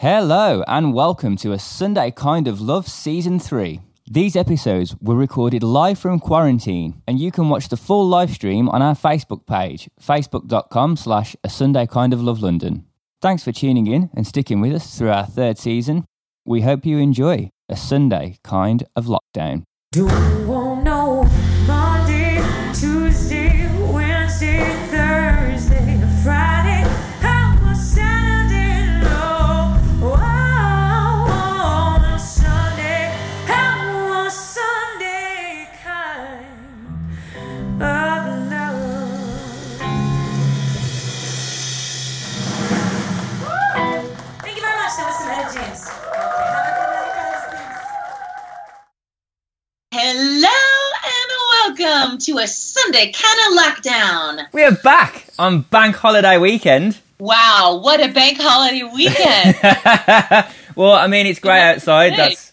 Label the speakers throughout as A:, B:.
A: Hello, and welcome to a Sunday Kind of Love Season 3. These episodes were recorded live from quarantine, and you can watch the full live stream on our Facebook page, facebook.com slash a Sunday Kind of Love London. Thanks for tuning in and sticking with us through our third season. We hope you enjoy a Sunday Kind of Lockdown.
B: Welcome to a Sunday kind of lockdown.
A: We are back on Bank Holiday weekend.
B: Wow, what a bank holiday weekend!
A: well, I mean, it's grey outside. That's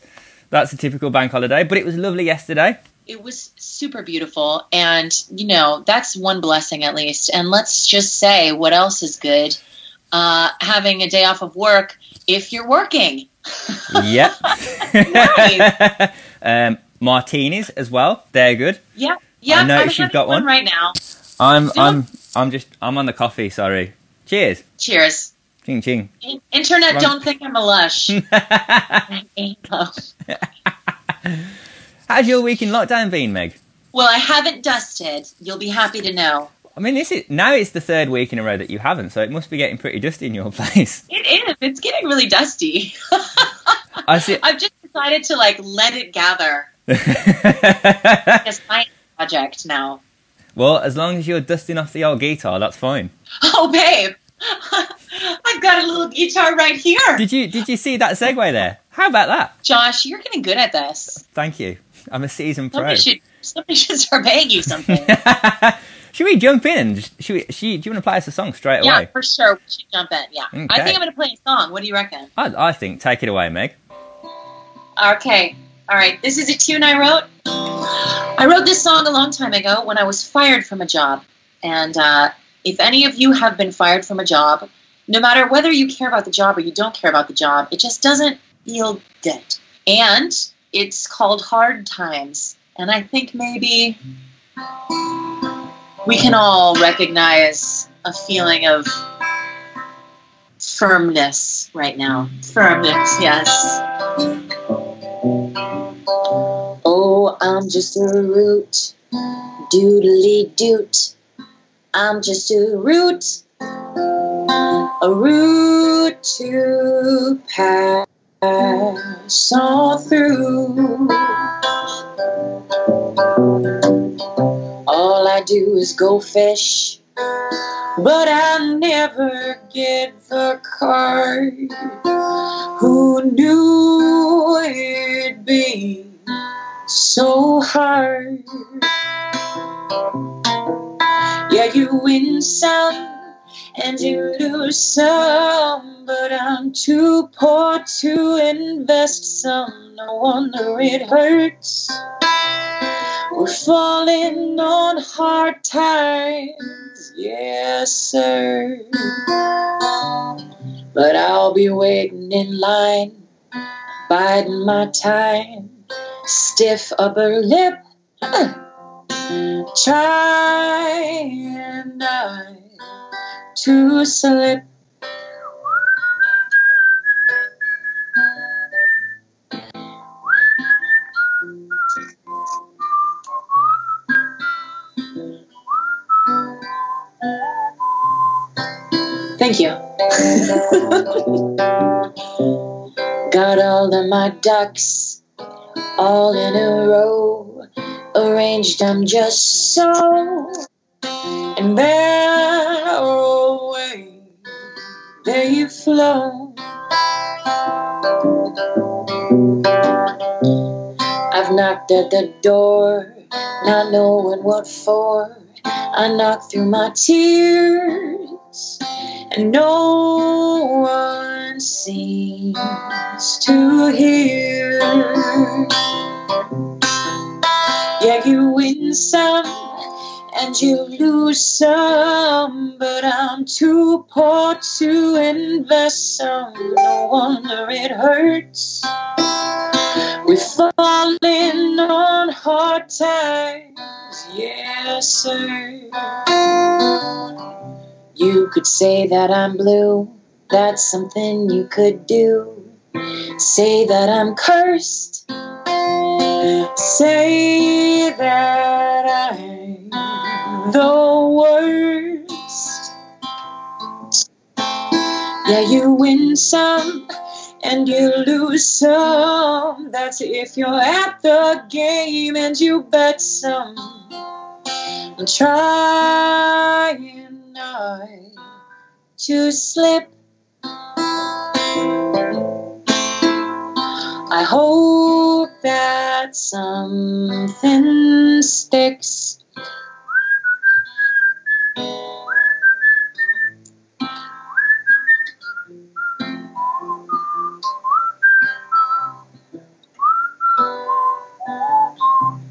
A: that's a typical bank holiday, but it was lovely yesterday.
B: it was super beautiful, and you know that's one blessing at least. And let's just say, what else is good? Uh, having a day off of work if you're working.
A: Yep.
B: Nice.
A: um, martinis as well. They're good.
B: Yeah, yeah.
A: I noticed
B: I'm
A: you've got one.
B: right now.
A: I'm. I'm I'm just I'm on the coffee. Sorry. Cheers.
B: Cheers.
A: Ching ching.
B: Internet,
A: Run-
B: don't think I'm a lush. I ain't though.
A: How's your week in lockdown been, Meg?
B: well, I haven't dusted. You'll be happy to know.
A: I mean, this is now it's the third week in a row that you haven't, so it must be getting pretty dusty in your place.
B: It is. It's getting really dusty.
A: I see.
B: I've just decided to like let it gather. It's my project now.
A: well, as long as you're dusting off the old guitar, that's fine.
B: Oh, babe, I've got a little guitar right here.
A: Did you did you see that segue there? How about that?
B: Josh, you're getting good at this.
A: Thank you. I'm a seasoned pro.
B: Somebody should somebody should start paying you something.
A: should we jump in should we? Should, do you want to play us a song straight
B: yeah,
A: away?
B: for sure. We should jump in. Yeah, I think I'm going to play a song. What do you reckon?
A: I, I think take it away, Meg.
B: Okay. All right. This is a tune I wrote. I wrote this song a long time ago when I was fired from a job. And uh, if any of you have been fired from a job, no matter whether you care about the job or you don't care about the job, it just doesn't feel good. And it's called Hard Times. And I think maybe we can all recognize a feeling of firmness right now. Firmness, yes. I'm just a root, doodly doot. I'm just a root, a root to pass on through. All I do is go fish, but I never get the card. Who knew it'd be so hard? Yeah, you win some and you lose some, but I'm too poor to invest some. No wonder it hurts. We're falling on hard times, yes, sir. But I'll be waiting in line, biding my time, stiff upper lip, trying not to slip. Thank you. Got all of my ducks all in a row, arranged them just so, and there away they flow. I've knocked at the door, not knowing what for. I knocked through my tears, and no one seems to hear. Yeah, you win some and you lose some, but I'm too poor to invest some. No wonder it hurts. We're falling on hard times, yes, sir. You could say that I'm blue, that's something you could do. Say that I'm cursed, say that I'm the worst. Yeah, you win some and you lose some. That's if you're at the game and you bet some. I'm trying not to slip. I hope that something sticks.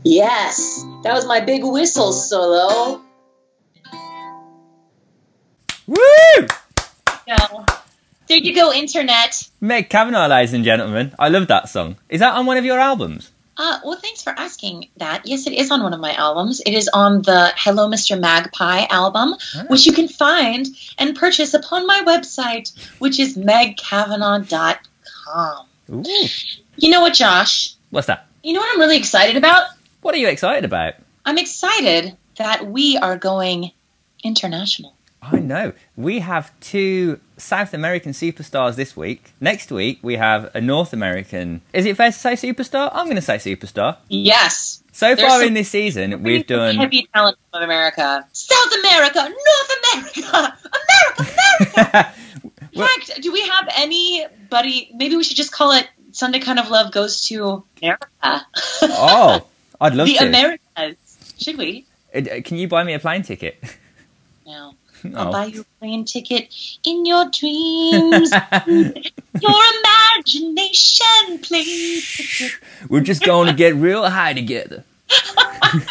B: Yes, that was my big whistle solo. You go, internet.
A: Meg Kavanagh, ladies and gentlemen. I love that song. Is that on one of your albums?
B: Uh, well, thanks for asking that. Yes, it is on one of my albums. It is on the Hello, Mr. Magpie album, which you can find and purchase upon my website, which is megkavanagh.com.
A: Ooh.
B: You know what, Josh?
A: What's that?
B: You know what I'm really excited about?
A: What are you excited about?
B: I'm excited that we are going international.
A: I know. We have two South American superstars this week. Next week, we have a North American. Is it fair to say superstar? I'm going to say superstar.
B: Yes.
A: So
B: There's
A: far in this season, we've done.
B: heavy talent from America, South America, North America, America, America. In fact, do we have anybody? Maybe we should just call it Sunday Kind of Love Goes to America.
A: oh, I'd love
B: the
A: to.
B: The Americas. Should we?
A: Uh, Can you buy me a plane ticket?
B: No.
A: Oh.
B: I'll buy you a plane ticket in your dreams. your imagination plane ticket.
A: We're just going to get real high together.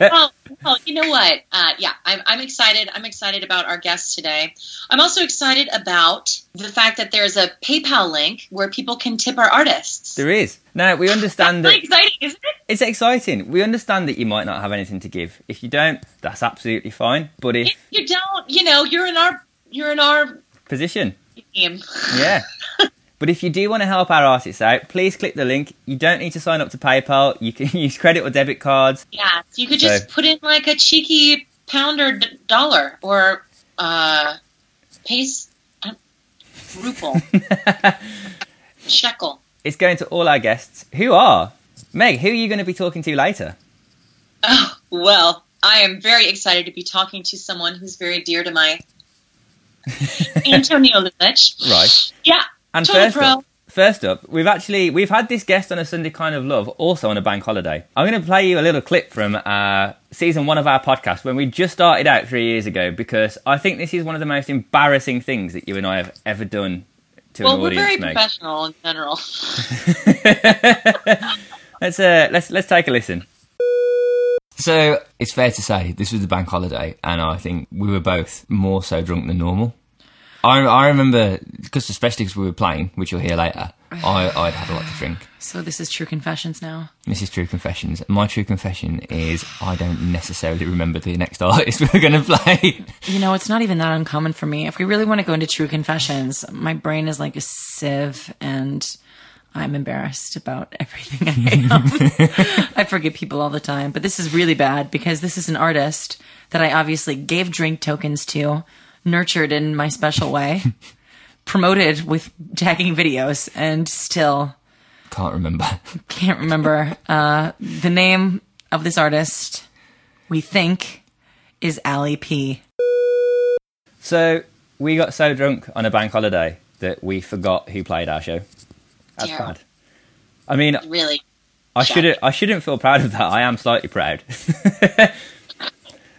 B: well, well, you know what? Uh, yeah, I'm, I'm excited. I'm excited about our guest today. I'm also excited about the fact that there's a PayPal link where people can tip our artists.
A: There is. Now, we understand that.
B: exciting, isn't it?
A: It's exciting. We understand that you might not have anything to give. If you don't, that's absolutely fine. But if
B: If you don't, you know, you're in our you're in our
A: position,
B: team.
A: yeah. but if you do want to help our artists out, please click the link. You don't need to sign up to PayPal. You can use credit or debit cards.
B: Yeah, you could just
A: So-
B: put in like a cheeky pound or d- dollar or uh, pace, uh, ruble, shekel.
A: it's going to all our guests who are Meg. Who are you going to be talking to later?
B: Oh, well, I am very excited to be talking to someone who's very dear to my Antonio Lulic.
A: Right.
B: Yeah,
A: And first up, first up, we've actually we've had this guest on a Sunday Kind of Love, also on a bank holiday. I'm going to play you a little clip from uh, season one of our podcast when we just started out three years ago because I think this is one of the most embarrassing things that you and I have ever done to
B: well,
A: an
B: we're
A: audience.
B: very
A: Meg.
B: professional in general.
A: let's uh, let's let's take a listen. So it's fair to say this was the bank holiday, and I think we were both more so drunk than normal. I, I remember because especially because we were playing, which you'll hear later. I, I'd had a lot to drink.
C: So this is true confessions now.
A: This is true confessions. My true confession is I don't necessarily remember the next artist we're going to play.
C: You know, it's not even that uncommon for me. If we really want to go into true confessions, my brain is like a sieve and I'm embarrassed about everything I am. I forget people all the time, but this is really bad because this is an artist that I obviously gave drink tokens to, nurtured in my special way, promoted with tagging videos, and still
A: Can't remember.
C: can't remember uh, the name of this artist. We think is Ali P.
A: So we got so drunk on a bank holiday that we forgot who played our show. That's
B: Dear.
A: bad. I mean,
B: really.
A: I shouldn't. I shouldn't feel proud of that. I am slightly proud.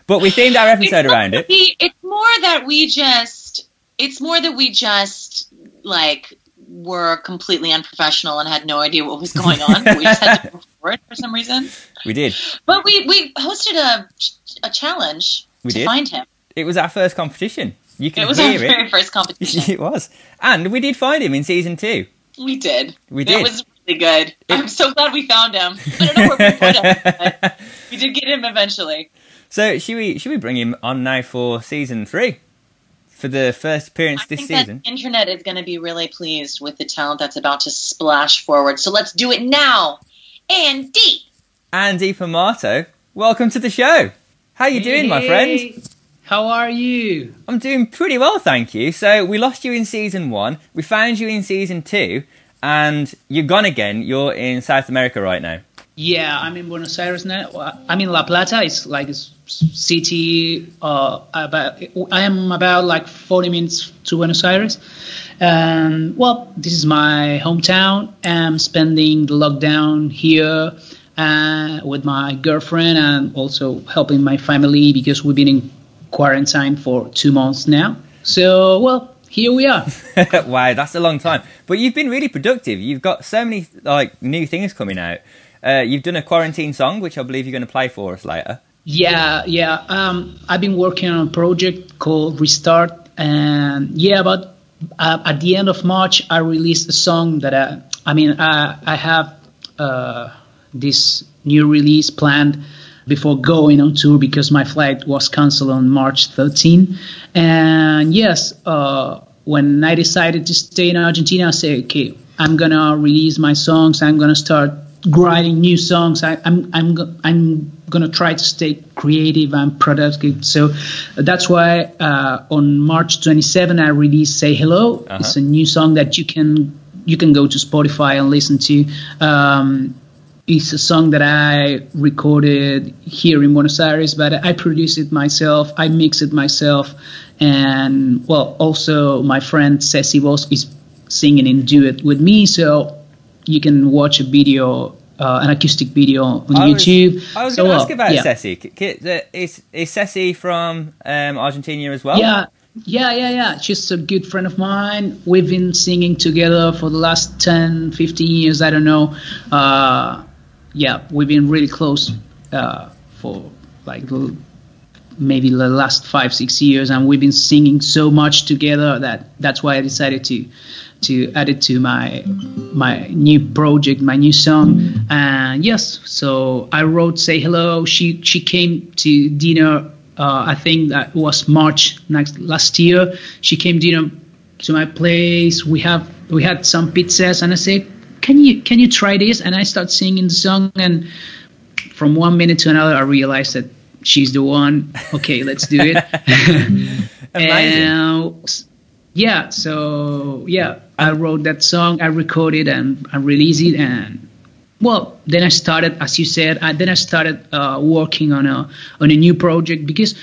A: but we themed our episode around it.
B: we- it's more that we just. It's more that we just like were completely unprofessional and had no idea what was going on. we just had to go forward for some reason.
A: We did.
B: But we, we hosted a, a challenge
A: We
B: to
A: did?
B: find him.
A: It was our first competition. You can
B: It was our
A: hear
B: very first competition.
A: it was. And we did find him in season two.
B: we did.
A: We did.
B: It was really good. I'm so glad we found him. I don't know where we put him. but We did get him eventually.
A: So should we should we bring him on now for season three? For the first appearance
B: I
A: this
B: think
A: season.
B: that internet is going to be really pleased with the talent that's about to splash forward. So let's do it now. Andi.
A: Andi Pomato, welcome to the show. How you doing, my friend?
D: How are you?
A: I'm doing pretty well, thank you. So we lost you in season one, we found you in season two, and you're gone again. You're in South America right now.
D: Yeah, I'm in Buenos Aires now. I'm in La Plata. It's like a city. Uh, about I am about like 40 minutes to Buenos Aires. And well, this is my hometown. I'm spending the lockdown here uh, with my girlfriend and also helping my family because we've been in quarantine for two months now. So well, here we are.
A: wow, that's a long time. But you've been really productive. You've got so many like new things coming out. Uh, you've done a quarantine song, which I believe you're going to play for us later.
D: Yeah, yeah. Um, I've been working on a project called Restart, and yeah, but uh, at the end of March, I released a song that I, I mean, I, I have uh, this new release planned before going on tour because my flight was canceled on March 13. And yes, uh, when I decided to stay in Argentina, I said, okay, I'm gonna release my songs. I'm gonna start writing new songs. I, I'm I'm go- I'm gonna try to stay creative and productive. So that's why uh, on March 27 I released "Say Hello."
A: Uh-huh.
D: It's a new song that you can you can go to Spotify and listen to. Um, it's a song that I recorded here in Buenos Aires, but I produced it myself. I mixed it myself, and well, also my friend Ceci Vos is singing in duet with me. So you can watch a video, uh, an acoustic video on
A: I was-
D: YouTube.
A: I was
D: So,
A: going to ask about
D: yeah.
A: Ceci. C- c- uh, Is is Ceci from um, Argentina as well?
D: Yeah, yeah, yeah, yeah. She's a good friend of mine. We've been singing together for the last 10, 15 years. I don't know. Uh, yeah, we've been really close uh, for like maybe the last five, six years, and we've been singing so much together that that's why I decided to to add it to my my new project, my new song. And yes, so I wrote "Say Hello." She she came to dinner. Uh, I think that was March next last year. She came dinner to my place. We have we had some pizzas, and I said, "Can you can you try this?" And I start singing the song, and from one minute to another, I realized that she's the one. Okay, let's do it.
A: Amazing.
D: And, yeah, so yeah, I wrote that song, I recorded and I released it, and well, then I started, as you said, I, then I started uh, working on a on a new project because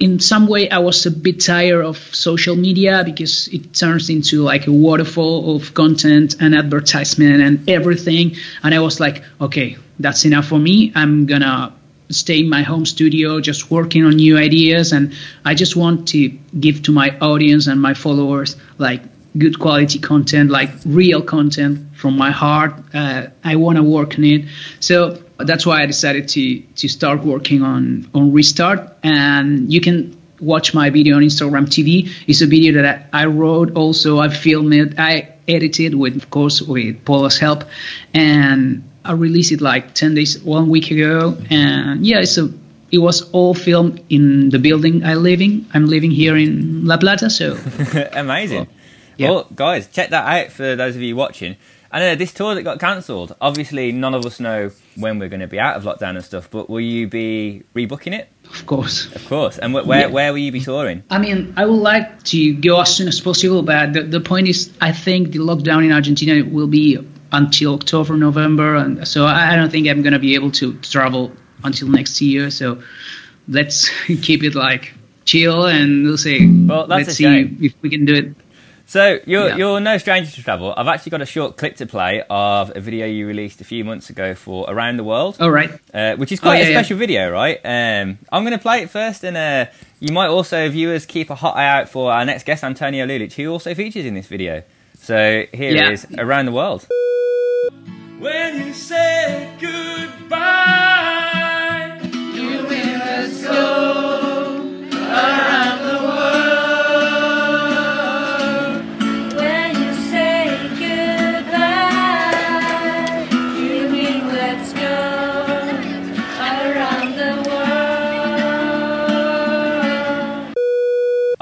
D: in some way I was a bit tired of social media because it turns into like a waterfall of content and advertisement and everything. And I was like, okay, that's enough for me. I'm gonna stay in my home studio just working on new ideas and I just want to give to my audience and my followers like good quality content, like real content from my heart. Uh, I want to work on it. So that's why I decided to to start working on on Restart. And you can watch my video on Instagram TV. It's a video that I, I wrote. Also, I filmed it. I edited with, of course, with Paula's help, and I released it like ten days, one week ago. And yeah, it's a it was all filmed in the building I live in. I'm living here in La Plata, so
A: Amazing.
D: Yeah.
A: Well, guys, check that out for those of you watching. I know uh, this tour that got cancelled. Obviously, none of us know when we're going to be out of lockdown and stuff. But will you be rebooking it?
D: of course.
A: Of course. And wh- where
D: Yeah.
A: where will you be touring?
D: I mean, I would like to go as soon as possible, but the, the point is, I think the lockdown in Argentina will be until October, November, and so I, don't think I'm gonna be able to travel until next year. So let's keep it like chill, and we'll see.
A: Well, that's
D: let's
A: a
D: see
A: shame.
D: if we can do it.
A: So you're
D: Yeah.
A: you're no stranger to travel. I've actually got a short clip to play of a video you released a few months ago for Around the World.
D: All right.
A: uh, which is quite
D: Oh, yeah,
A: a
D: yeah.
A: special video, right? Um, I'm going to play it first, and uh, you might also, viewers, keep a hot eye out for our next guest, Antonio Lulic, who also features in this video. So here
D: Yeah.
A: is Around the World. When you say goodbye, you mean let's go around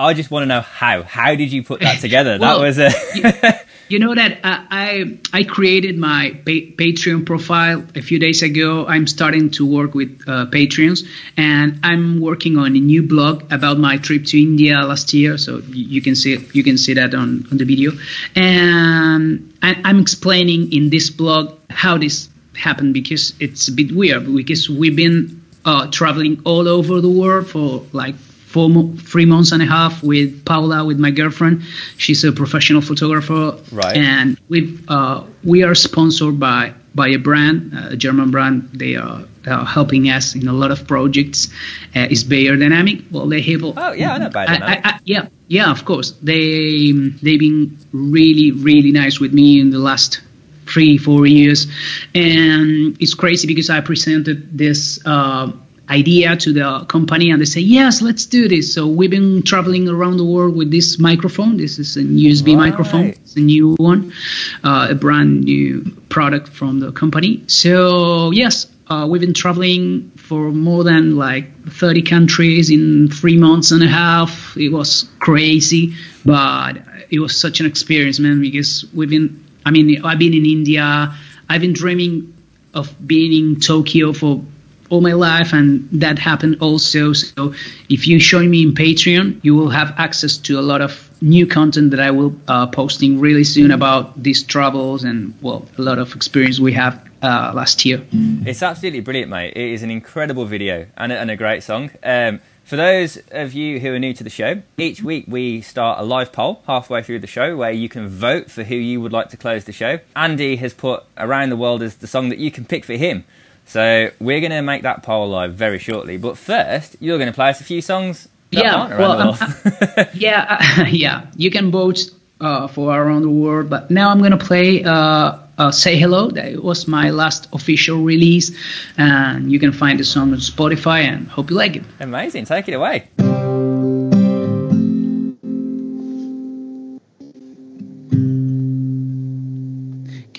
A: I just want to know how. How did you put that together?
D: Well,
A: that was a.
D: You know that uh, I I created my pa- Patreon profile a few days ago. I'm starting to work with uh, Patreons, and I'm working on a new blog about my trip to India last year. So y- you can see you can see that on, on the video, and I, I'm explaining in this blog how this happened because it's a bit weird because we've been uh, traveling all over the world for like four mo- three months and a half with Paula, with my girlfriend. She's a professional photographer,
A: Right.
D: And we uh, we are sponsored by by a brand, uh, a German brand. They are uh, helping us in a lot of projects. Uh, is Beyerdynamic? Well, they have.
A: Oh, yeah, I know Bayer
D: I-
A: Dynamic.
D: I- I- yeah, yeah, of course. They they've been really really nice with me in the last three four years, and it's crazy because I presented this. Uh, idea to the company and they say yes let's do this. So we've been traveling around the world with this microphone. This is a usb
A: Right.
D: microphone. It's a new one uh, a brand new product from the company. So yes uh, we've been traveling for more than like 30 countries in three months and a half. It was crazy but it was such an experience man because we've been i mean i've been in india. I've been dreaming of being in tokyo for all my life and that happened also so if you join me in patreon you will have access to a lot of new content that i will uh, posting really soon about these travels and well a lot of experience we have uh, last year
A: It's absolutely brilliant, mate. It is an incredible video and a, and a great song. Um, for those of you who are new to the show, each week we start a live poll halfway through the show where you can vote for who you would like to close the show. Andi has put Around the World as the song that you can pick for him. So we're going to make that poll live very shortly. But first, you're going to play us a few songs
D: Yeah, well, yeah uh, yeah you can vote uh, for around the world but now i'm gonna play uh, uh, say hello that was my last official release and you can find the song on spotify and hope you like it
A: Amazing. Take it away.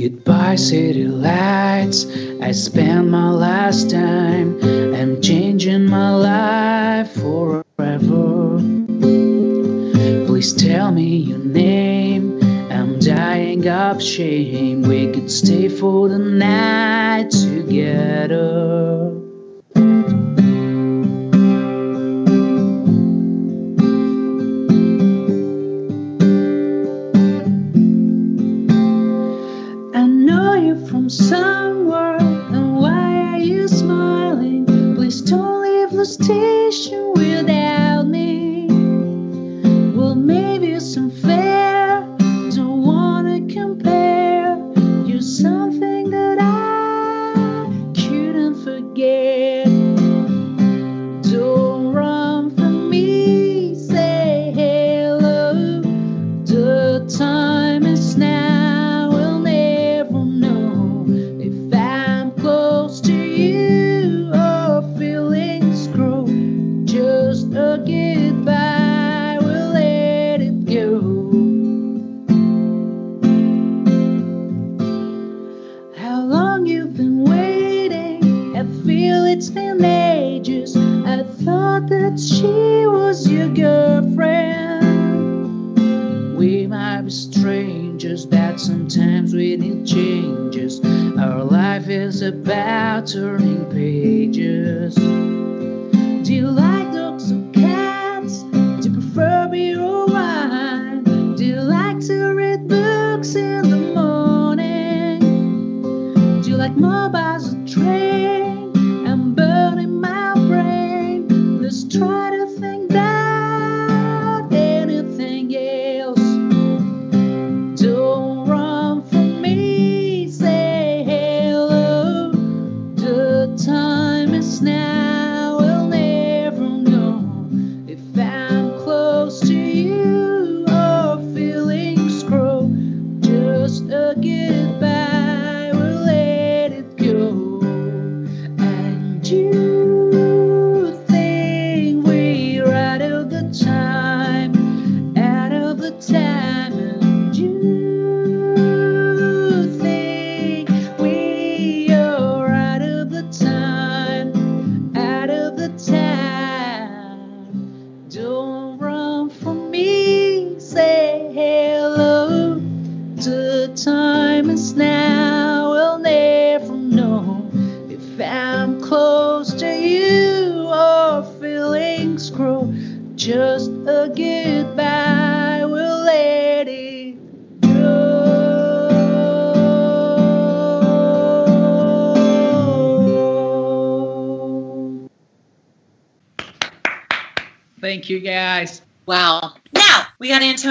D: Goodbye, city lights. I spent my last time. I'm changing my life forever. Please tell me your name. I'm dying of shame. We could stay for the night together. Somewhere, and why are you smiling? Please don't leave the station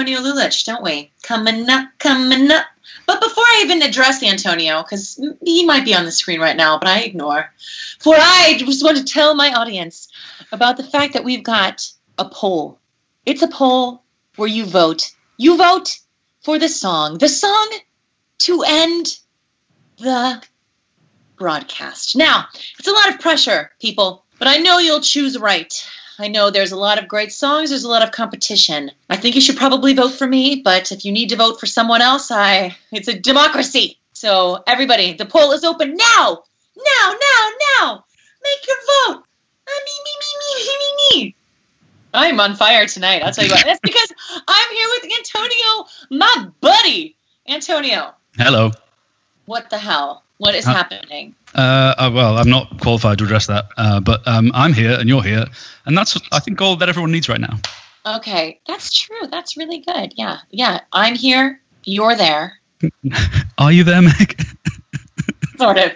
B: Antonio Lulic, don't we? Coming up, coming up. But before I even address Antonio, because he might be on the screen right now, but I ignore, for I just want to tell my audience about the fact that we've got a poll. It's a poll where you vote. You vote for the song, the song to end the broadcast. Now, it's a lot of pressure, people, but I know you'll choose right. I know there's a lot of great songs, there's a lot of competition. I think you should probably vote for me, but if you need to vote for someone else, I it's a democracy. So everybody, the poll is open now. Now, now, now. Make your vote. Ah, me, me, me, me, me, me. I'm on fire tonight. I'll tell you what. That's because I'm here with Antonio, my buddy. Antonio,
E: Hello.
B: what the hell? What is
E: Huh?
B: happening?
E: Uh, uh, well, I'm not qualified to address that, uh, but um, I'm here and you're here, and that's I think all that everyone needs right now.
B: Okay, that's true. That's really good. Yeah, yeah. I'm here. You're there.
E: Are you there, Meg?
B: Sort of.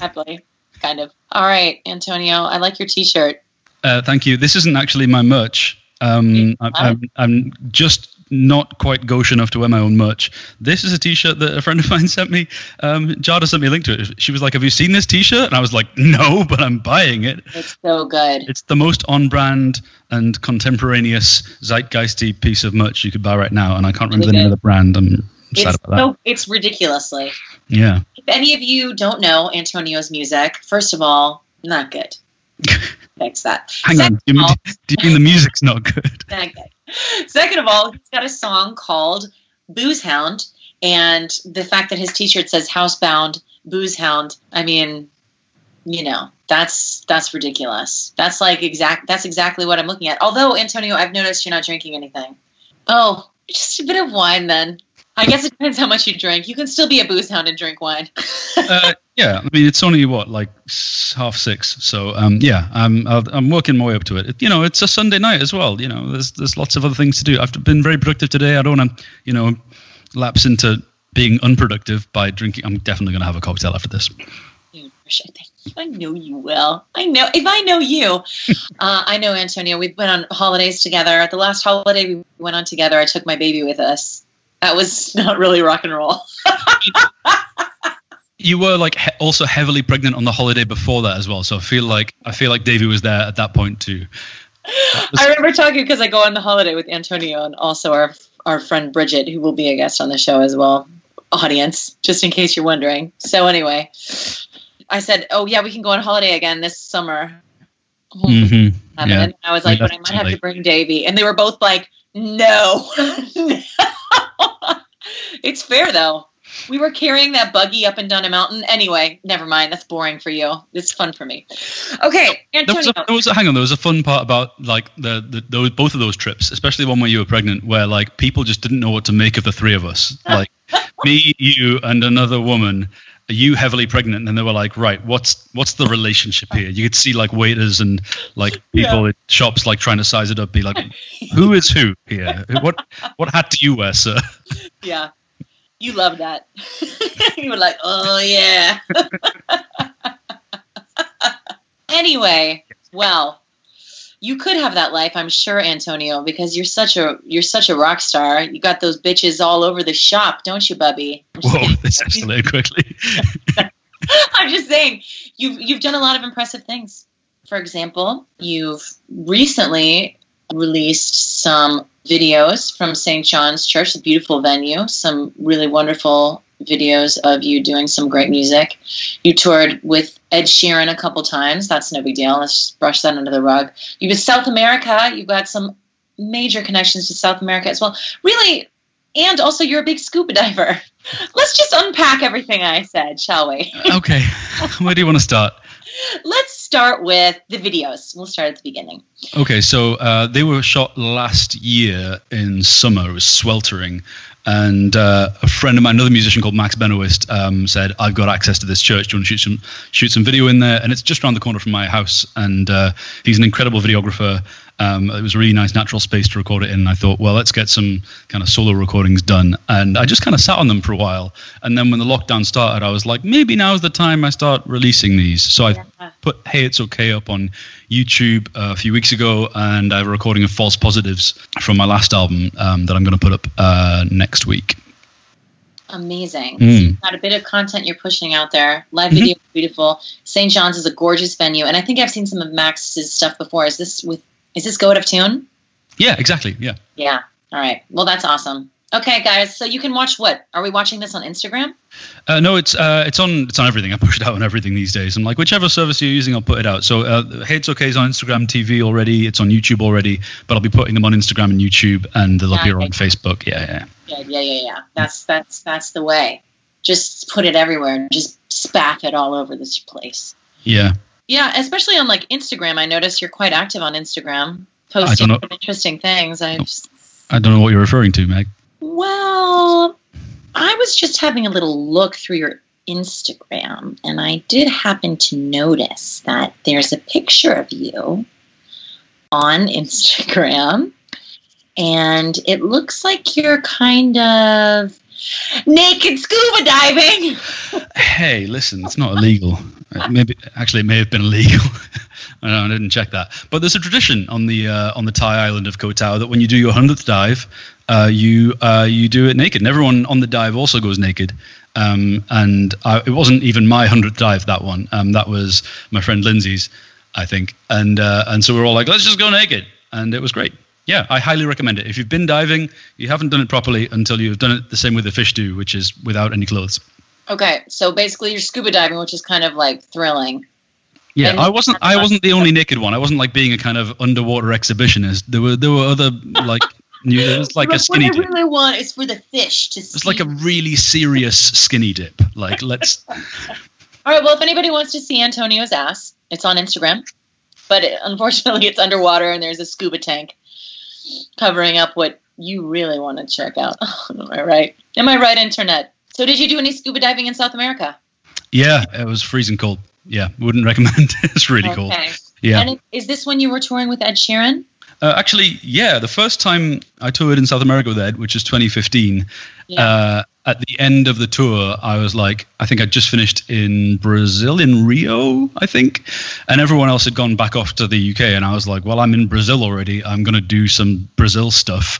B: Happily. Kind of. All right, Antonio. I like your T-shirt.
E: Uh, thank you. This isn't actually my merch. Um, I, I'm, I'm just not quite gauche enough to wear my own merch. This is a T-shirt that a friend of mine sent me. Um, Jada sent me a link to it. She was like, "Have you seen this T-shirt?" And I was like, "No, but I'm buying it."
B: It's so good.
E: It's the most on-brand and contemporaneous zeitgeisty piece of merch you could buy right now, and I can't remember the name of the brand. I'm sad
B: It's
E: about that.
B: so it's ridiculously.
E: Yeah.
B: If any of you don't know Antonio's music, first of all, not good. Fix that.
E: Hang on. Do you, mean, do you mean the music's not good?
B: not good. Second of all, he's got a song called Booze Hound, and the fact that his T-shirt says "Housebound Booze Hound," I mean, you know, that's that's ridiculous. That's like exact. That's exactly what I'm looking at. Although Antonio, I've noticed you're not drinking anything. Oh, just a bit of wine then. I guess it depends how much you drink. You can still be a booze hound and drink wine.
E: Uh, yeah, I mean it's only what like half six, so um, yeah, I'm I'm working my way up to it. You know, it's a Sunday night as well. You know, there's there's lots of other things to do. I've been very productive today. I don't want to, you know, lapse into being unproductive by drinking. I'm definitely going to have a cocktail after this.
B: You I I know you will. I know if I know you. uh, I know Antonio. We've been on holidays together. The last holiday we went on together, I took my baby with us. That was not really rock and roll.
E: You were like he- also heavily pregnant on the holiday before that as well, so I feel like I feel like Davey was there at that point too.
B: I remember talking because I go on the holiday with Antonio and also our our friend Bridget, who will be a guest on the show as well. Audience, just in case you're wondering. So anyway, I said, "Oh yeah, we can go on holiday again this summer."
E: Mm-hmm.
B: happen.
E: Yeah.
B: And I was like, but I might have to bring Davy. And they were both like, no. it's fair though. We were carrying that buggy up and down a mountain. Anyway, never mind. That's boring for you. It's fun for me. Okay,
E: There was, a, there was a hang on. There was a fun part about like the, the those both of those trips, especially the one where you were pregnant, where like people just didn't know what to make of the three of us. Like me, you, and another woman. You heavily pregnant, and they were like, "Right, what's what's the relationship here?" You could see like waiters and like people
B: Yeah.
E: at shops like trying to size it up, be like, "Who is who here? What what hat do you wear, sir?"
B: Yeah. You love that. you were like, oh yeah. anyway, well, you could have that life, I'm sure, Antonio, because you're such a you're such a rock star. You got those bitches all over the shop, don't you, Bubby? I'm
E: Whoa, this escalated quickly.
B: I'm just saying, you've you've done a lot of impressive things. For example, you've recently released some videos from St. John's Church, a beautiful venue. Some really wonderful videos of you doing some great music. You toured with Ed Sheeran a couple times. That's no big deal. Let's brush that under the rug. You've been South America. You've got some major connections to South America as well. Really, and also you're a big scuba diver. Let's just unpack everything I said, shall we?
E: okay, where do you want to start?
B: Let's start with the videos. We'll start at the beginning.
E: Okay, so uh, they were shot last year in summer. It was sweltering. And uh, a friend of mine, another musician called Max Benoist, um, said, "I've got access to this church. Do you want to shoot some shoot some video in there?" And it's just around the corner from my house. And uh, he's an incredible videographer. Um, it was a really nice natural space to record it in. And I thought, well, let's get some kind of solo recordings done. And I just kind of sat on them for a while. And then when the lockdown started, I was like, maybe now's the time I start releasing these. So I
B: Yeah.
E: put Hey It's Okay up on YouTube uh, a few weeks ago, and I have a recording of False Positives from my last album um, that I'm going to put up uh, next week.
B: Amazing.
E: Mm.
B: Got a bit of content you're pushing out there. Live video, is beautiful. St. John's is a gorgeous venue, and I think I've seen some of Max's stuff before. Is this with? Is this Go Out of Tune?
E: Yeah, exactly. Yeah.
B: Yeah. All right. Well, that's awesome. Okay, guys. So you can watch what? Are we watching this on Instagram?
E: Uh, no, it's uh, it's on it's on everything. I push it out on everything these days. I'm like, whichever service you're using, I'll put it out. So, uh, Hey It's Okay is on Instagram TV already. It's on YouTube already, but I'll be putting them on Instagram and YouTube, and they'll
B: Yeah,
E: appear on Facebook. Yeah, yeah.
B: Yeah, yeah, yeah, yeah. That's that's that's the way. Just put it everywhere and just spaff it all over this place.
E: Yeah.
B: Yeah, especially on like Instagram. I notice you're quite active on Instagram, posting interesting things. I
E: I don't know what you're referring to, Meg.
B: well, I was just having a little look through your Instagram, and I did happen to notice that there's a picture of you on Instagram, and it looks like you're kind of naked scuba diving.
E: Hey, listen, it's not illegal. Uh, Maybe actually, it may have been illegal. I, know, I didn't check that. But there's a tradition on the uh, on the Thai island of Koh Tao that when you do your hundredth dive, uh, you uh, you do it naked, and everyone on the dive also goes naked. Um, and I, it wasn't even my hundredth dive that one. Um, that was my friend Lindsay's, I think. And uh, and so we're all like, let's just go naked, and it was great. Yeah, I highly recommend it. If you've been diving, you haven't done it properly until you've done it the same way the fish do, which is without any clothes.
B: Okay, so basically you're scuba diving, which is kind of like thrilling.
E: Yeah,
B: And-
E: I wasn't. I wasn't the only naked one. I wasn't like being a kind of underwater exhibitionist. There were there were other like new. It was like a skinny
B: What I
E: dip.
B: really want is for the fish to.
E: It was like a really serious skinny dip. Like let's.
B: All right. Well, if anybody wants to see Antonio's ass, it's on Instagram, but it, unfortunately, it's underwater and there's a scuba tank covering up what you really want to check out. Am I right? Am I right, Internet? So, did you do any scuba diving in South America?
E: Yeah, it was freezing cold. Yeah, wouldn't recommend. it's really cold. Yeah.
B: And is this when you were touring with Ed Sheeran?
E: Uh, actually, yeah, the first time I toured in South America with Ed, which was 2015,
B: Yeah.
E: uh, at the end of the tour, I was like, I think I'd just finished in Brazil, in Rio, I think. And everyone else had gone back off to the UK. And I was like, well, I'm in Brazil already. I'm going to do some Brazil stuff.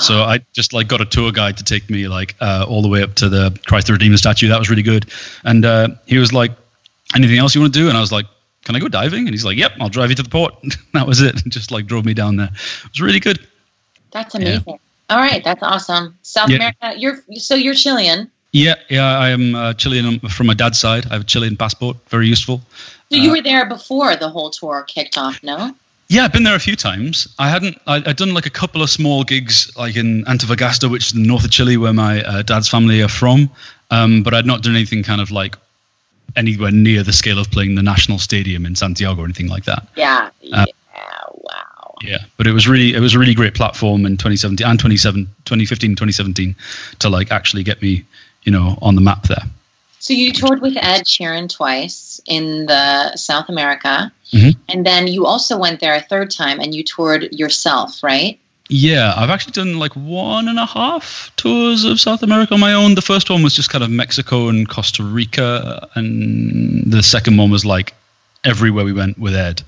E: so I just like got a tour guide to take me like uh, all the way up to the Christ the Redeemer statue. That was really good. And uh, he was like, anything else you want to do? And I was like, can I go diving? And he's like, yep, I'll drive you to the port. that was it. Just like drove me down there. It was really good.
B: That's amazing. All right, that's awesome. South
E: Yeah.
B: America, you're so you're Chilean.
E: Yeah, yeah, I am uh, Chilean from my dad's side. I have a Chilean passport, very useful.
B: So you
E: Uh,
B: were there before the whole tour kicked off, no?
E: Yeah, I've been there a few times. I hadn't. I, I'd done like a couple of small gigs, like in Antofagasta, which is the north of Chile, where my uh, dad's family are from. Um, but I'd not done anything kind of like anywhere near the scale of playing the national stadium in Santiago or anything like that.
B: Yeah.
E: Uh,
B: yeah. Wow.
E: Yeah, but it was really it was a really great platform in 2017 and 27, 2015, 2017 to like actually get me, you know, on the map there.
B: So you toured with Ed Sheeran twice in the South America,
E: Mhm.
B: and then you also went there a third time and you toured yourself, right?
E: Yeah, I've actually done like one and a half tours of South America on my own. The first one was just kind of Mexico and Costa Rica, and the second one was like everywhere we went with Ed.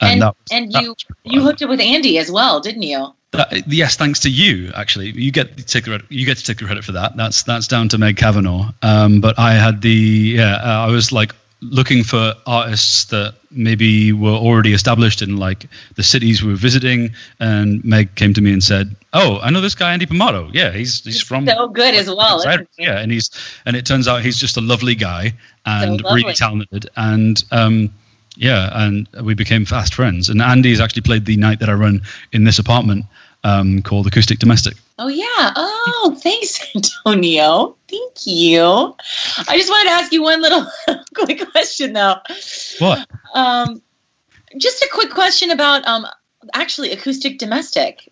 B: And and you
E: was pretty
B: you
E: wild.
B: hooked up with Andi as well, didn't you?
E: That- yes, thanks to you. Actually, you get to take the credit, you get to take the credit for that. That's that's down to Meg Kavanagh. Um, but I had the yeah, uh, I was like looking for artists that maybe were already established in like the cities we were visiting, and Meg came to me and said, "Oh, I know this guy Andi Pomato. Yeah, he's he's from
B: So good as well.
E: yeah, and he's and it turns out he's just a lovely guy and
B: lovely.
E: really talented and um yeah, and we became fast friends. And Andi's actually played the night that I run in this apartment um, called Acoustic Domestic.
B: Oh yeah. Oh, thanks, Antonio. Thank you. I just wanted to ask you one little quick question though.
E: What?
B: Um, just a quick question about um, actually acoustic domestic.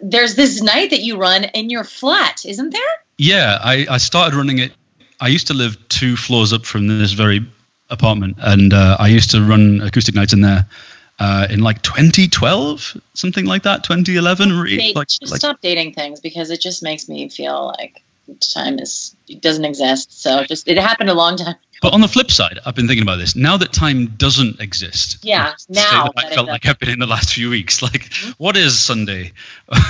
B: There's this night that you run in your flat, isn't there?
E: Yeah, I, I started running it. I used to live two floors up from this very apartment, and uh, I used to run acoustic nights in there.
F: uh, in like 2012, something like that, 2011. Re-
B: Hey,
F: like,
B: just
F: like-
B: stop dating things because it just makes me feel like time is doesn't exist. So just it happened a long time.
F: But on the flip side, I've been thinking about this. Now that time doesn't exist.
B: Yeah, now
F: I felt like. I've been in the last few weeks. Like, what is Sunday?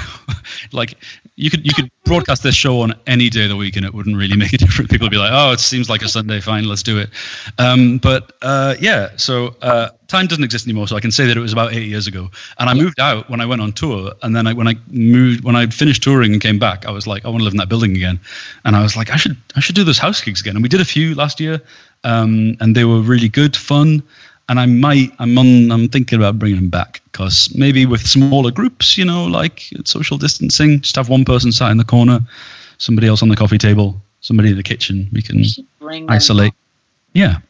F: like, you could you could broadcast this show on any day of the week, and it wouldn't really make a difference. People would be like, "Oh, it seems like a Sunday. Fine, let's do it." Um, but uh, yeah, so uh, time doesn't exist anymore. So I can say that it was about eight years ago, and I moved out when I went on tour, and then I, when I moved when I finished touring and came back, I was like, I want to live in that building again, and I was like, I should I should do those house gigs again, and we did a few last year um, and they were really good fun. And I might, I'm on, I'm thinking about bringing them back because maybe with smaller groups, you know, like social distancing, just have one person sat in the corner, somebody else on the coffee table, somebody in the kitchen. We can isolate. Yeah,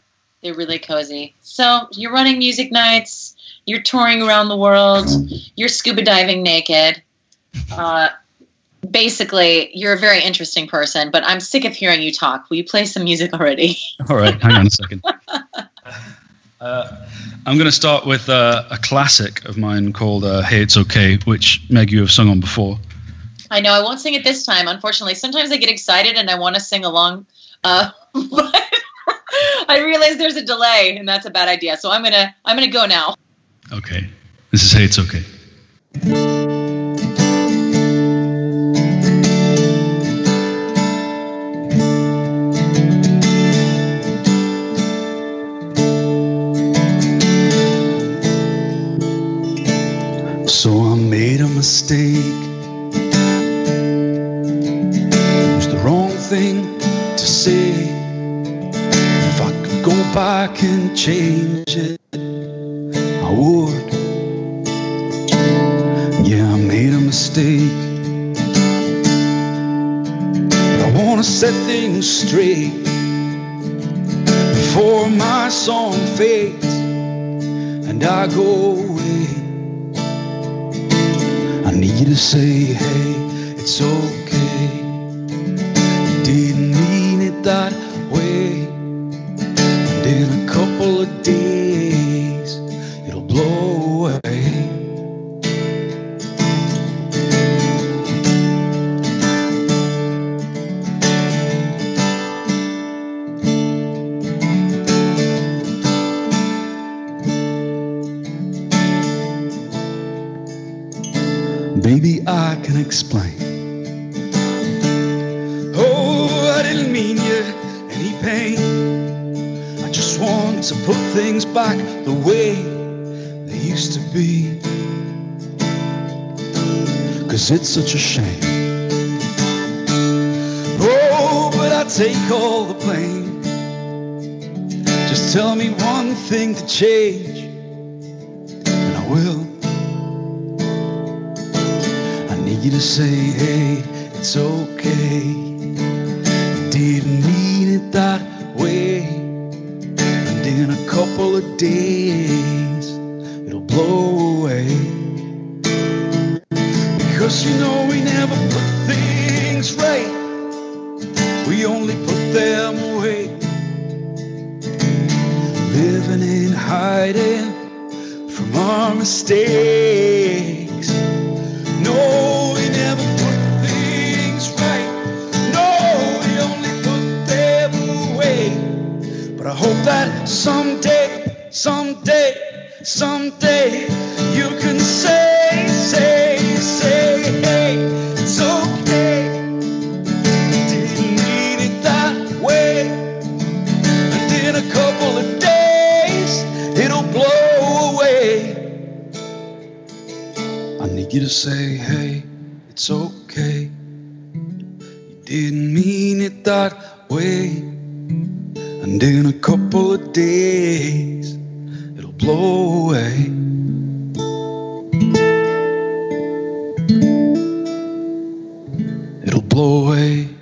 B: They're really cozy. So you're running music nights. You're touring around the world. You're scuba diving naked. Uh, basically, you're a very interesting person. But I'm sick of hearing you talk. Will you play some music already?
F: All right, hang on a second. Uh, I'm going to start with uh, a classic of mine called uh, "Hey It's Okay," which Meg you have sung on before.
B: I know I won't sing it this time. Unfortunately, sometimes I get excited and I want to sing along, uh, but I realize there's a delay, and that's a bad idea. So I'm gonna I'm gonna go now.
F: Okay, this is "Hey It's Okay."
E: So I made a mistake. I go back and change it, I would. Yeah, I made a mistake. But I want to set things straight before my song fades and I go away. I need you to say, hey, it's okay. You didn't mean it that Baby, I can explain. Oh, I didn't mean you any pain. I just want to put things back the way they used to be. Cause it's such a shame. Oh, but I take all the blame. Just tell me one thing to change, you to say, hey, it's okay. It's okay. You didn't mean it that way. And in a couple of days, it'll blow away. It'll blow away.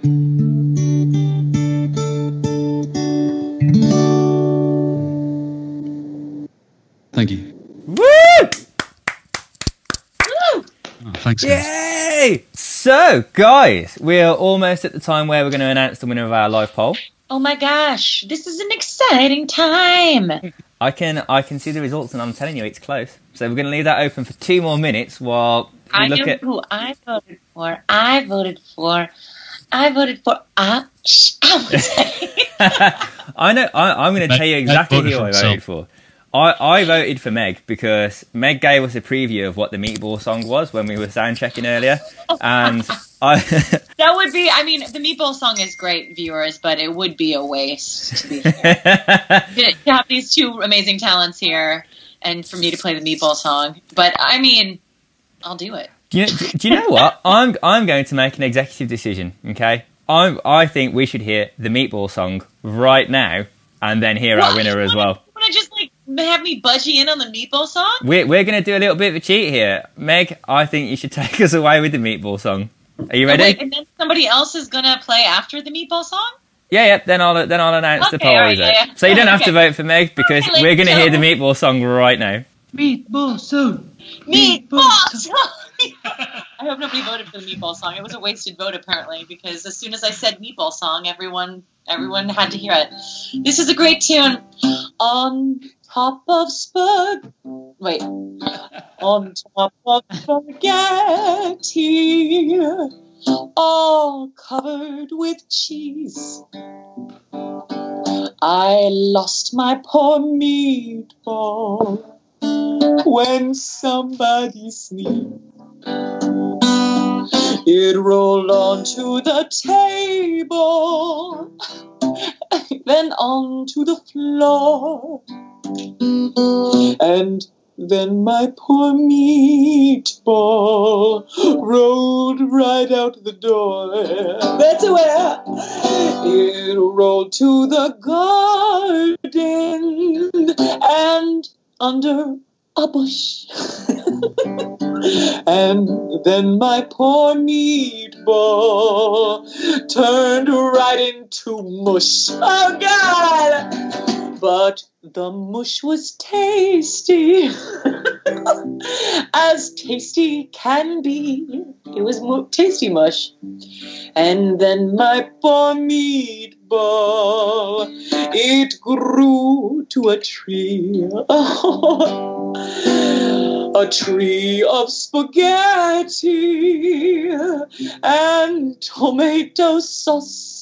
F: Thanks. guys.
A: Yay! So, guys, we're almost at the time where we're going to announce the winner of our live poll.
B: Oh my gosh, this is an exciting time.
A: I can I can see the results, and I'm telling you, it's close. So we're going to leave that open for two more minutes while we
B: I
A: look
B: know
A: at.
B: who I voted for. I voted for. I voted for. Uh, sh- I.
A: I know. I, I'm going to tell you exactly who I voted for. I, I voted for Meg because Meg gave us a preview of what the Meatball song was when we were sound checking earlier, and I
B: that would be. I mean, the meatball song is great, viewers, but it would be a waste to be fair. to have these two amazing talents here, and for me to play the meatball song. But I mean, I'll do it.
A: do, you, do, you know what? I'm I'm going to make an executive decision. Okay, I I think we should hear the Meatball song right now, and then hear our winner as well.
B: Want just like have me budgie in on the meatball song?
A: We're we're going to do a little bit of a cheat here, Meg. I think you should take us away with the Meatball song. Are you ready?
B: Wait, and then somebody else is gonna play after the meatball song.
A: Yeah, yeah. Then I'll then I'll announce the
B: Okay,
A: poll
B: all right,
A: result.
B: yeah, yeah.
A: So you don't have to vote for Meg because
B: Okay,
A: we're going to hear the Meatball song right now.
D: Meatball song.
B: Meatball song. I hope nobody voted for the meatball song. It was a wasted vote apparently because as soon as I said meatball song, everyone everyone had to hear it. This is a great tune. On top of spag wait. On top of spaghetti all covered with cheese. I lost my poor meatball when somebody sneezed. It rolled onto the table, then onto the floor, and then my poor meatball rolled right out the door. That's where it rolled to the garden and under a bush. and then my poor meatball turned right into mush. Oh God! But the mush was tasty, as tasty can be. It was mo- tasty mush. And then my poor meatball, it grew to a tree. a tree of spaghetti and tomato sauce.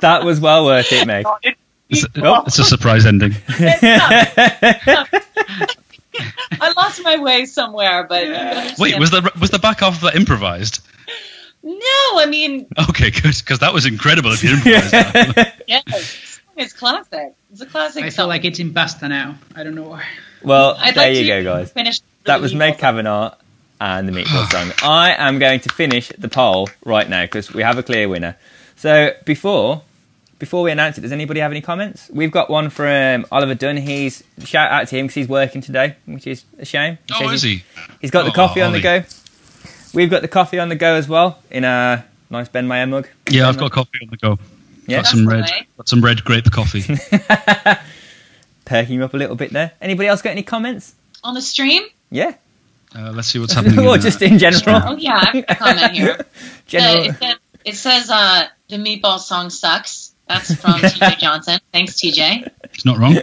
A: That was well worth it, Meg.
E: It's,
A: Oh.
E: it's a surprise ending.
B: I lost my way somewhere, but you.
E: Wait, was the was the back half of that improvised?
B: no? I mean,
E: Okay, good, because that was incredible if you improvised that.
B: yes, this song is classic. It's a classic
D: I
B: song.
D: feel like it's in pasta now. I don't know why.
A: well,
B: I'd
A: there
B: like
A: you
B: to
A: go, guys.
B: Finish
A: That was Meg Kavanagh and the Meatball song. I am going to finish the poll right now because we have a clear winner. So before before we announce it, does anybody have any comments? We've got one from Oliver Dunn. He's shout out to him because he's working today, which is a shame. He
E: oh,
A: says
E: is
A: he's-
E: he?
A: He's got the
E: Oh,
A: coffee on the go. We've got the coffee on the go as well in a nice Ben Mayer mug.
E: Yeah, I've got coffee on the go.
A: Yeah.
E: Got some red. Got some red grape coffee.
A: Perking you up a little bit there. Anybody else got any comments?
B: on the stream.
A: Yeah.
E: Uh, let's see what's happening.
A: or
E: in, uh,
A: just in general.
B: Oh yeah, I have a comment here.
A: general.
B: Uh, it, says, it says uh, the meatball song sucks. That's from TJ Johnson. Thanks, TJ.
E: He's not wrong.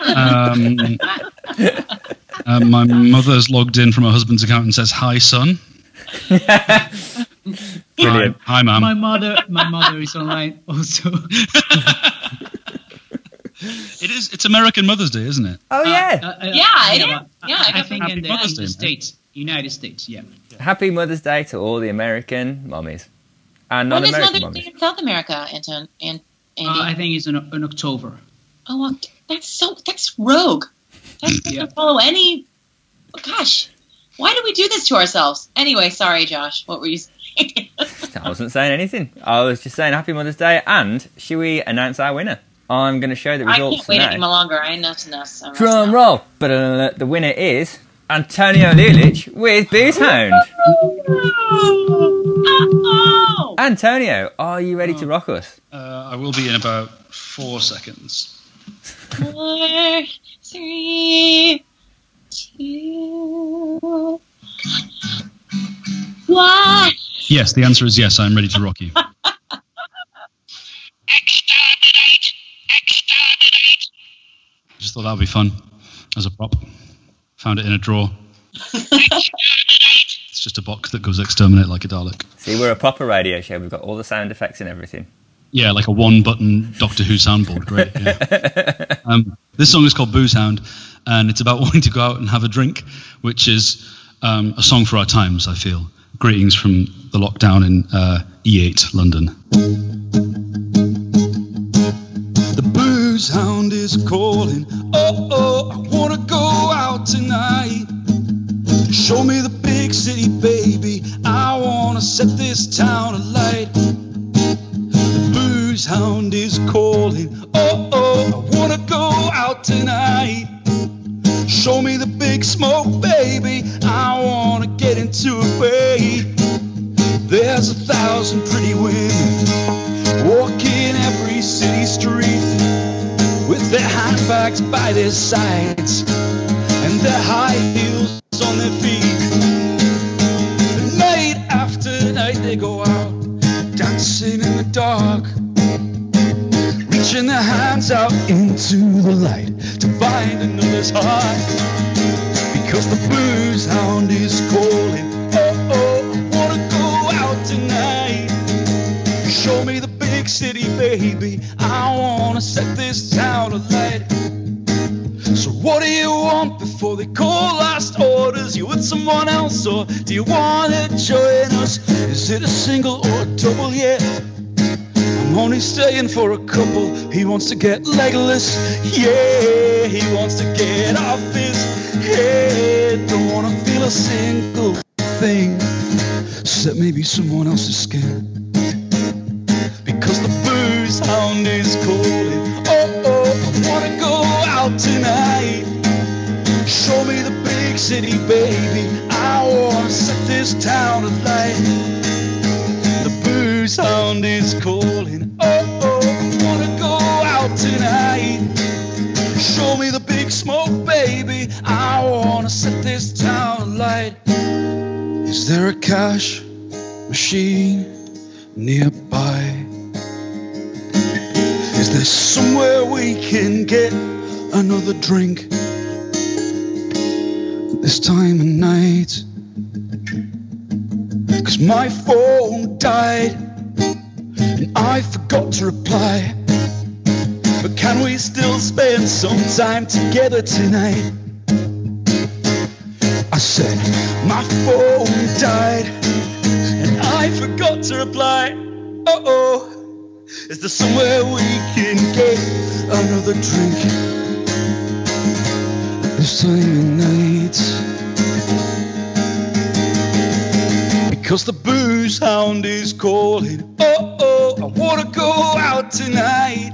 E: Um, uh, my mother's logged in from her husband's account and says, "Hi, son."
A: Brilliant.
E: Hi, hi ma'am.
D: My mother, my mother is online also.
E: It is. It's American Mother's Day, isn't it?
A: Oh yeah.
D: Uh, uh,
B: Yeah, it is.
D: but
B: Yeah, I
D: I, think
E: Happy
D: in the
E: Mother's Day,
D: United
E: man.
D: States, United States, yeah.
A: Happy Mother's Day to all the American mummies and
B: When is
A: non-American
B: Mother's. Day in South America, Anton? And Andi?
D: Uh, I think it's in, in October.
B: oh, well, that's so that's rogue. That doesn't
D: Yeah.
B: follow any. Gosh, why do we do this to ourselves? Anyway, sorry, Josh. What were you saying?
A: I wasn't saying anything. I was just saying Happy Mother's Day. And should we announce our winner? I'm going to show the results.
B: I can't wait
A: now.
B: any longer. I ain't enough enough. I'm
A: Drum
B: resting
A: roll. But the winner is Antonio Lulic with Booze Hound.
B: Oh.
A: Antonio, are you ready to oh. rock us?
E: Uh, I will be in about four seconds.
B: Four, three, two, one.
E: Yes, the answer is yes. I'm ready to rock you. Exterminate! Exterminate!
G: Just thought that'd be fun as a prop. Found it in a drawer. just a box that goes exterminate like a Dalek.
A: See, we're a proper radio show. We've got all the sound effects and everything.
G: Yeah, like a one-button Doctor Who soundboard. Great. Yeah. um, this song is called Booze Hound, and it's about wanting to go out and have a drink, which is um, a song for our times. I feel. Greetings from the lockdown in uh, E8 London.
E: The booze hound is calling. Oh, oh, I wanna go out tonight. Show me the big city, baby. I wanna set this town alight. The booze hound is calling. Oh, oh, I wanna go out tonight. Show me the big smoke, baby. I wanna get into a way. There's a thousand pretty women walking every city street with their handbags by their sides reaching their hands out into the light to find another's heart. Because the booze hound is calling. Oh, oh, I wanna go out tonight. Show me the big city, baby. I wanna set this town alight. So what do you want before they call last orders? You with someone else or do you wanna join us? Is it a single or a double yet? I'm only staying for a couple. He wants to get legless, yeah. He wants to get off his head. Don't wanna feel a single thing, except maybe someone else's skin because the booze hound is calling. Oh, oh, I wanna go out tonight. Show me the big city, baby. I wanna set this town alight. The booze hound is calling. Is there a cash machine nearby? Is there somewhere we can get another drink this time of night? Cause my phone died and I forgot to reply. But can we still spend some time together tonight? Said, my phone died and I forgot to reply. Uh oh. Is there somewhere we can get another drink this time of night? Because the booze hound is calling. Oh, oh, I wanna go out tonight.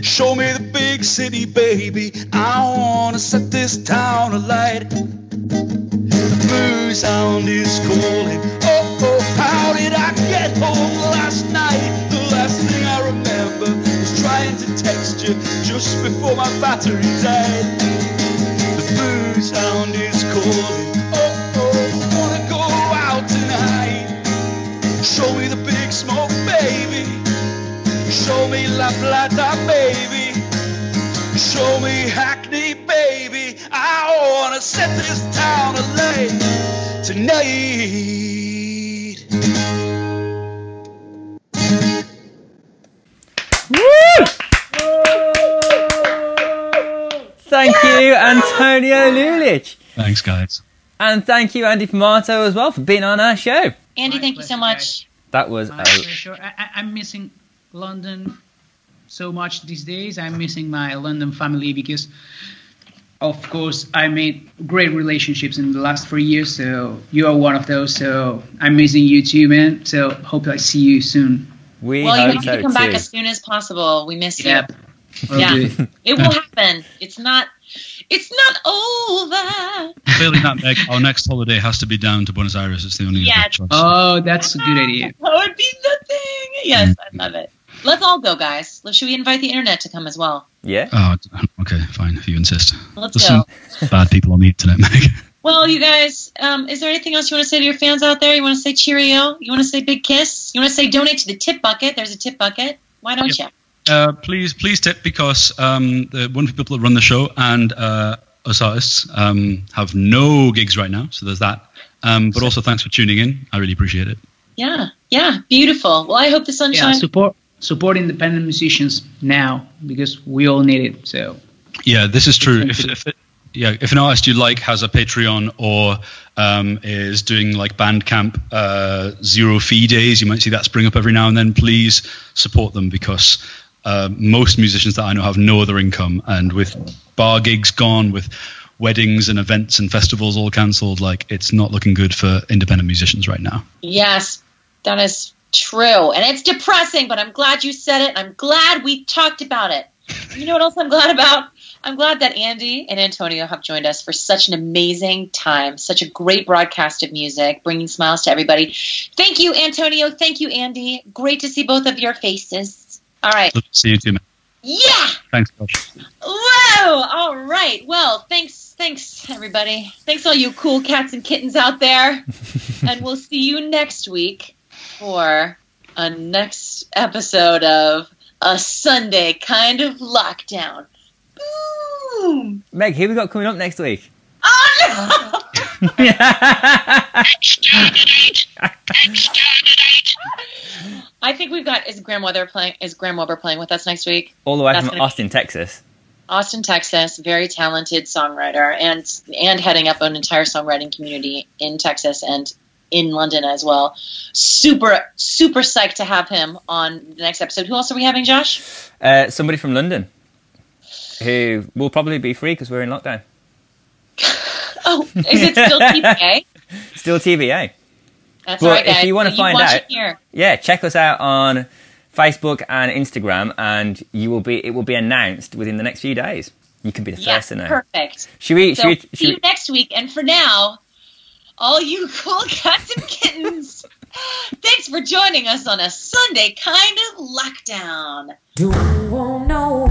E: Show me the big city, baby. I wanna set this town alight. Booze hound is calling. Oh, oh, how did I get home last night? The last thing I remember was trying to text you just before my battery died. The booze hound is calling. Oh, oh, wanna go out tonight. Show me the big smoke, baby. Show me La Plata, baby. Show me baby. I wanna set this town alight tonight. Woo!
A: Thank you, Antonio Lulic.
G: Thanks, guys.
A: And thank you, Andi Pomato, as well, for being on our show.
B: Andi,
D: My
B: thank you so
D: pleasure,
B: much.
A: That was
D: My
A: a,
D: pleasure. I, I, I'm missing London so much these days. I'm missing my London family because, of course, I made great relationships in the last three years. So you are one of those. So I'm missing you too, man. So hope I see you soon.
A: we
B: well, you have
A: so
B: to come back as soon as possible. We miss
D: Yep.
B: you.
D: Will
B: Yeah. It will happen. It's not. It's not over.
G: Failing that, Meg, our next holiday has to be down to Buenos Aires. It's the only other
B: Yeah.
G: choice.
D: Oh, that's a good idea.
B: That would be the thing. Yes, I love it. Let's all go, guys. Should we invite the internet to come as well?
A: Yeah.
G: Oh, okay, fine, if you insist.
B: Let's
G: There's
B: go.
G: some bad people on the internet, Meg.
B: Well, you guys, um, is there anything else you want to say to your fans out there? You want to say cheerio? You want to say big kiss? You want to say donate to the tip bucket? There's a tip bucket. Why don't you?
E: uh, please please tip because um, the wonderful people that run the show and uh, us artists um, have no gigs right now, so there's that. Um, but also thanks for tuning in. I really appreciate it.
B: Yeah, yeah, beautiful. Well, I hope the
D: Yeah,
B: sunshine.
D: support support independent musicians now because we all need it. So
E: Yeah, this is true. If, if it, yeah, if an artist you like has a Patreon or um, is doing like Bandcamp uh, zero fee days, you might see that spring up every now and then. Please support them because uh, most musicians that I know have no other income, and with bar gigs gone, with weddings and events and festivals all cancelled, like it's not looking good for independent musicians right now.
B: Yes, that is true. And it's depressing, but I'm glad you said it. I'm glad we talked about it. You know what else I'm glad about? I'm glad that Andi and Antonio have joined us for such an amazing time, such a great broadcast of music, bringing smiles to everybody. Thank you, Antonio. Thank you, Andi. Great to see both of your faces. All right.
E: See you too, man.
B: Yeah.
E: Thanks, Josh.
B: Whoa! All right. Well, thanks, thanks, everybody. Thanks, all you cool cats and kittens out there. and we'll see you next week for a next episode of a Sunday kind of lockdown. Boom!
A: Meg, who we got coming up next week?
B: Oh no! I think we've got is Graham Weather playing is Graham Weber playing with us next week.
A: All the way
B: That's
A: from Austin, Texas.
B: Austin, Texas, very talented songwriter and and heading up an entire songwriting community in Texas and in London as well. Super super psyched to have him on the next episode. Who else are we having, Josh?
A: Uh, somebody from London who will probably be free because we're in lockdown.
B: Oh, is it still TPA?
A: Still TVA.
B: That's
A: Well,
B: right,
A: if you wanna find out-. Yeah, check us out on Facebook and Instagram, and you will be. It will be announced within the next few days. You can be the
B: Yeah,
A: first to know.
B: perfect.
A: Should we?
B: So
A: Should we?
B: see
A: Should
B: you next week. And for now, all you cool cats and kittens, thanks for joining us on a Sunday kind of lockdown.
H: You won't know